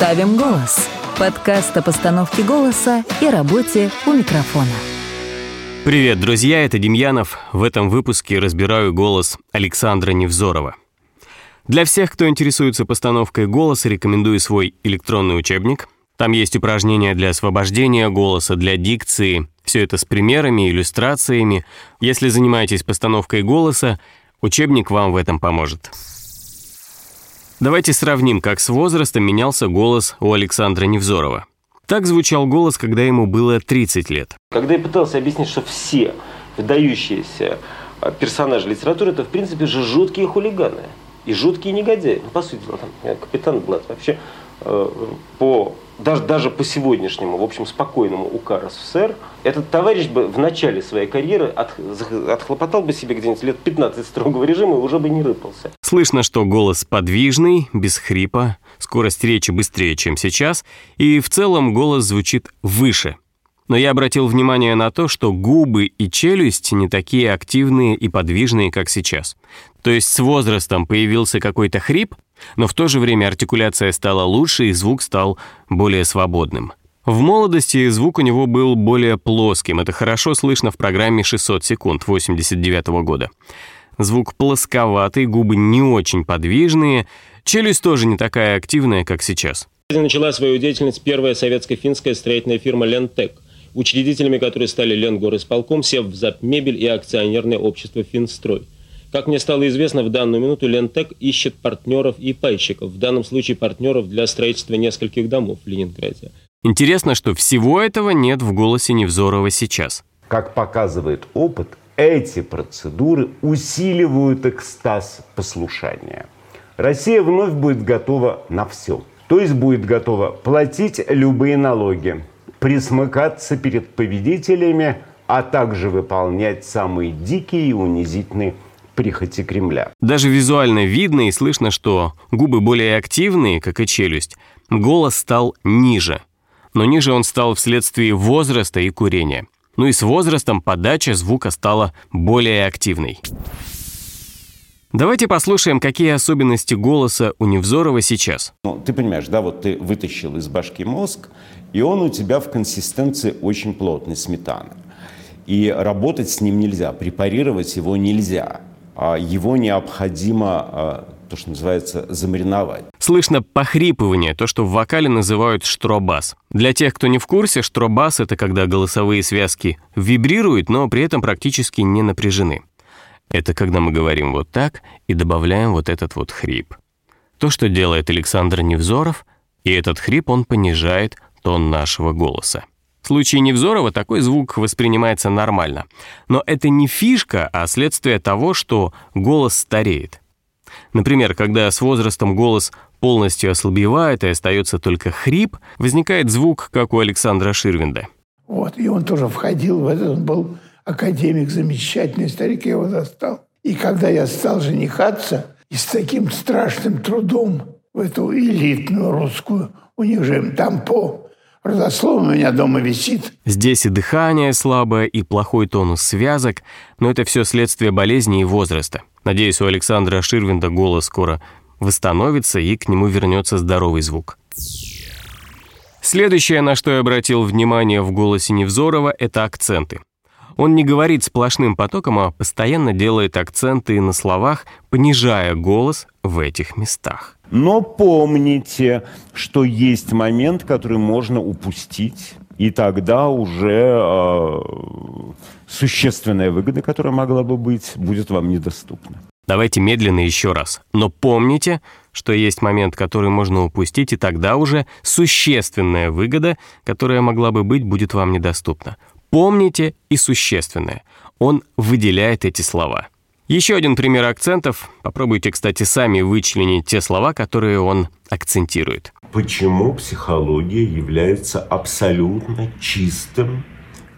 Ставим голос. Подкаст о постановке голоса и работе у микрофона. Привет, друзья, это Демьянов. В этом выпуске разбираю голос Александра Невзорова. Для всех, кто интересуется постановкой голоса, рекомендую свой электронный учебник. Там есть упражнения для освобождения голоса, для дикции. Все это с примерами, иллюстрациями. Если занимаетесь постановкой голоса, учебник вам в этом поможет. Давайте сравним, как с возрастом менялся голос у Александра Невзорова. Так звучал голос, когда ему было 30 лет. Когда я пытался объяснить, что все выдающиеся а, персонажи литературы, это в принципе же жуткие хулиганы и жуткие негодяи. Ну, по сути дела, там, капитан Блад вообще по даже, даже по сегодняшнему, в общем, спокойному УК РСФСР, этот товарищ бы в начале своей карьеры от, отхлопотал бы себе где-нибудь лет 15 строгого режима и уже бы не рыпался. Слышно, что голос подвижный, без хрипа, скорость речи быстрее, чем сейчас, и в целом голос звучит выше. Но я обратил внимание на то, что губы и челюсть не такие активные и подвижные, как сейчас. То есть с возрастом появился какой-то хрип, но в то же время артикуляция стала лучше и звук стал более свободным. В молодости звук у него был более плоским, это хорошо слышно в программе 600 секунд 89 -го года. Звук плосковатый, губы не очень подвижные, челюсть тоже не такая активная, как сейчас. Начала свою деятельность первая советско-финская строительная фирма «Лентек», учредителями которой стали Ленгорисполком, Севзапмебель и акционерное общество «Финстрой». Как мне стало известно, в данную минуту Лентек ищет партнеров и пайщиков, в данном случае партнеров для строительства нескольких домов в Ленинграде. Интересно, что всего этого нет в голосе Невзорова сейчас. Как показывает опыт, эти процедуры усиливают экстаз послушания. Россия вновь будет готова на все. То есть будет готова платить любые налоги, присмыкаться перед победителями, а также выполнять самые дикие и унизительные прихоти Кремля. Даже визуально видно и слышно, что губы более активные, как и челюсть, голос стал ниже. Но ниже он стал вследствие возраста и курения. Ну и с возрастом подача звука стала более активной. Давайте послушаем, какие особенности голоса у Невзорова сейчас. Ну, ты понимаешь, да, вот ты вытащил из башки мозг, и он у тебя в консистенции очень плотный, сметана. И работать с ним нельзя, препарировать его нельзя. А его необходимо а, то, что называется, замариновать. Слышно похрипывание, то, что в вокале называют штробас. Для тех, кто не в курсе, штробас — это когда голосовые связки вибрируют, но при этом практически не напряжены. Это когда мы говорим вот так и добавляем вот этот вот хрип. То, что делает Александр Невзоров, и этот хрип он понижает тон нашего голоса. В случае Невзорова такой звук воспринимается нормально. Но это не фишка, а следствие того, что голос стареет. Например, когда с возрастом голос полностью ослабевает и остается только хрип, возникает звук, как у Александра Ширвинда. Вот, и он тоже входил в этот, он был академик, замечательный старик, я его застал. И когда я стал женихаться, и с таким страшным трудом в эту элитную русскую, у них же там по Родословно у меня дома висит. Здесь и дыхание слабое, и плохой тонус связок, но это все следствие болезни и возраста. Надеюсь, у Александра Ширвинда голос скоро восстановится и к нему вернется здоровый звук. Следующее, на что я обратил внимание в голосе Невзорова, это акценты. Он не говорит сплошным потоком, а постоянно делает акценты на словах, понижая голос в этих местах. Но помните, что есть момент, который можно упустить, и тогда уже э, существенная выгода, которая могла бы быть, будет вам недоступна. Давайте медленно еще раз. Но помните, что есть момент, который можно упустить, и тогда уже существенная выгода, которая могла бы быть, будет вам недоступна. Помните и существенное. Он выделяет эти слова. Еще один пример акцентов. Попробуйте, кстати, сами вычленить те слова, которые он акцентирует. Почему психология является абсолютно чистым,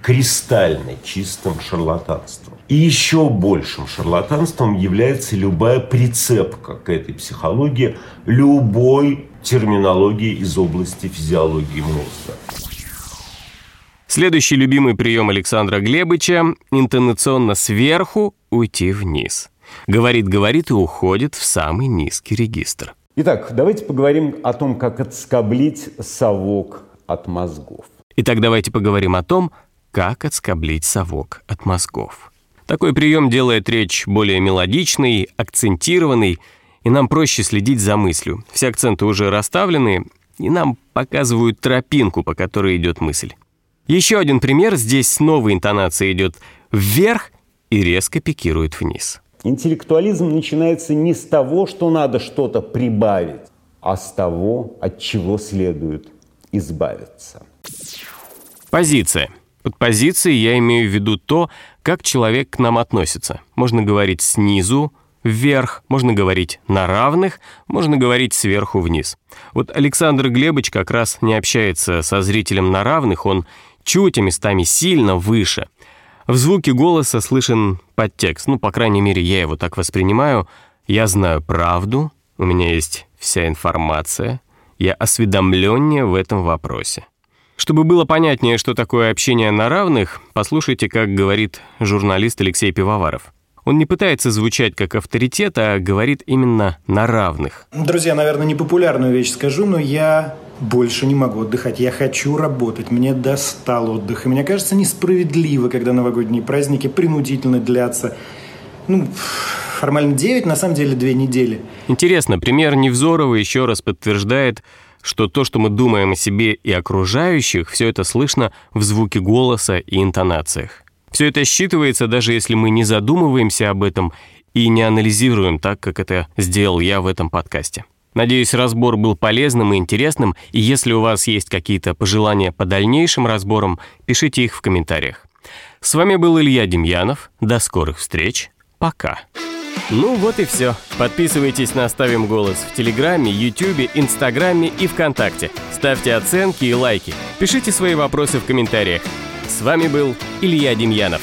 кристально чистым шарлатанством? И еще большим шарлатанством является любая прицепка к этой психологии любой терминологии из области физиологии мозга. Следующий любимый прием Александра Глебыча – интонационно сверху уйти вниз. Говорит-говорит и уходит в самый низкий регистр. Итак, давайте поговорим о том, как отскоблить совок от мозгов. Итак, давайте поговорим о том, как отскоблить совок от мозгов. Такой прием делает речь более мелодичной, акцентированной, и нам проще следить за мыслью. Все акценты уже расставлены, и нам показывают тропинку, по которой идет мысль. Еще один пример. Здесь новая интонация идет вверх и резко пикирует вниз. Интеллектуализм начинается не с того, что надо что-то прибавить, а с того, от чего следует избавиться. Позиция. Под позицией я имею в виду то, как человек к нам относится. Можно говорить снизу, вверх, можно говорить на равных, можно говорить сверху вниз. Вот Александр Глебович как раз не общается со зрителем на равных, он чуть, а местами сильно выше. В звуке голоса слышен подтекст, ну, по крайней мере, я его так воспринимаю. Я знаю правду, у меня есть вся информация, я осведомленнее в этом вопросе. Чтобы было понятнее, что такое общение на равных, послушайте, как говорит журналист Алексей Пивоваров. Он не пытается звучать как авторитет, а говорит именно на равных. Друзья, наверное, непопулярную вещь скажу, но я больше не могу отдыхать. Я хочу работать. Мне достал отдых. И мне кажется несправедливо, когда новогодние праздники принудительно длятся. Ну, формально 9, на самом деле 2 недели. Интересно, пример Невзорова еще раз подтверждает, что то, что мы думаем о себе и окружающих, все это слышно в звуке голоса и интонациях. Все это считывается, даже если мы не задумываемся об этом и не анализируем так, как это сделал я в этом подкасте. Надеюсь, разбор был полезным и интересным, и если у вас есть какие-то пожелания по дальнейшим разборам, пишите их в комментариях. С вами был Илья Демьянов. До скорых встреч. Пока. Ну вот и все. Подписывайтесь на «Ставим голос» в Телеграме, Ютубе, Инстаграме и ВКонтакте. Ставьте оценки и лайки. Пишите свои вопросы в комментариях. С вами был Илья Демьянов.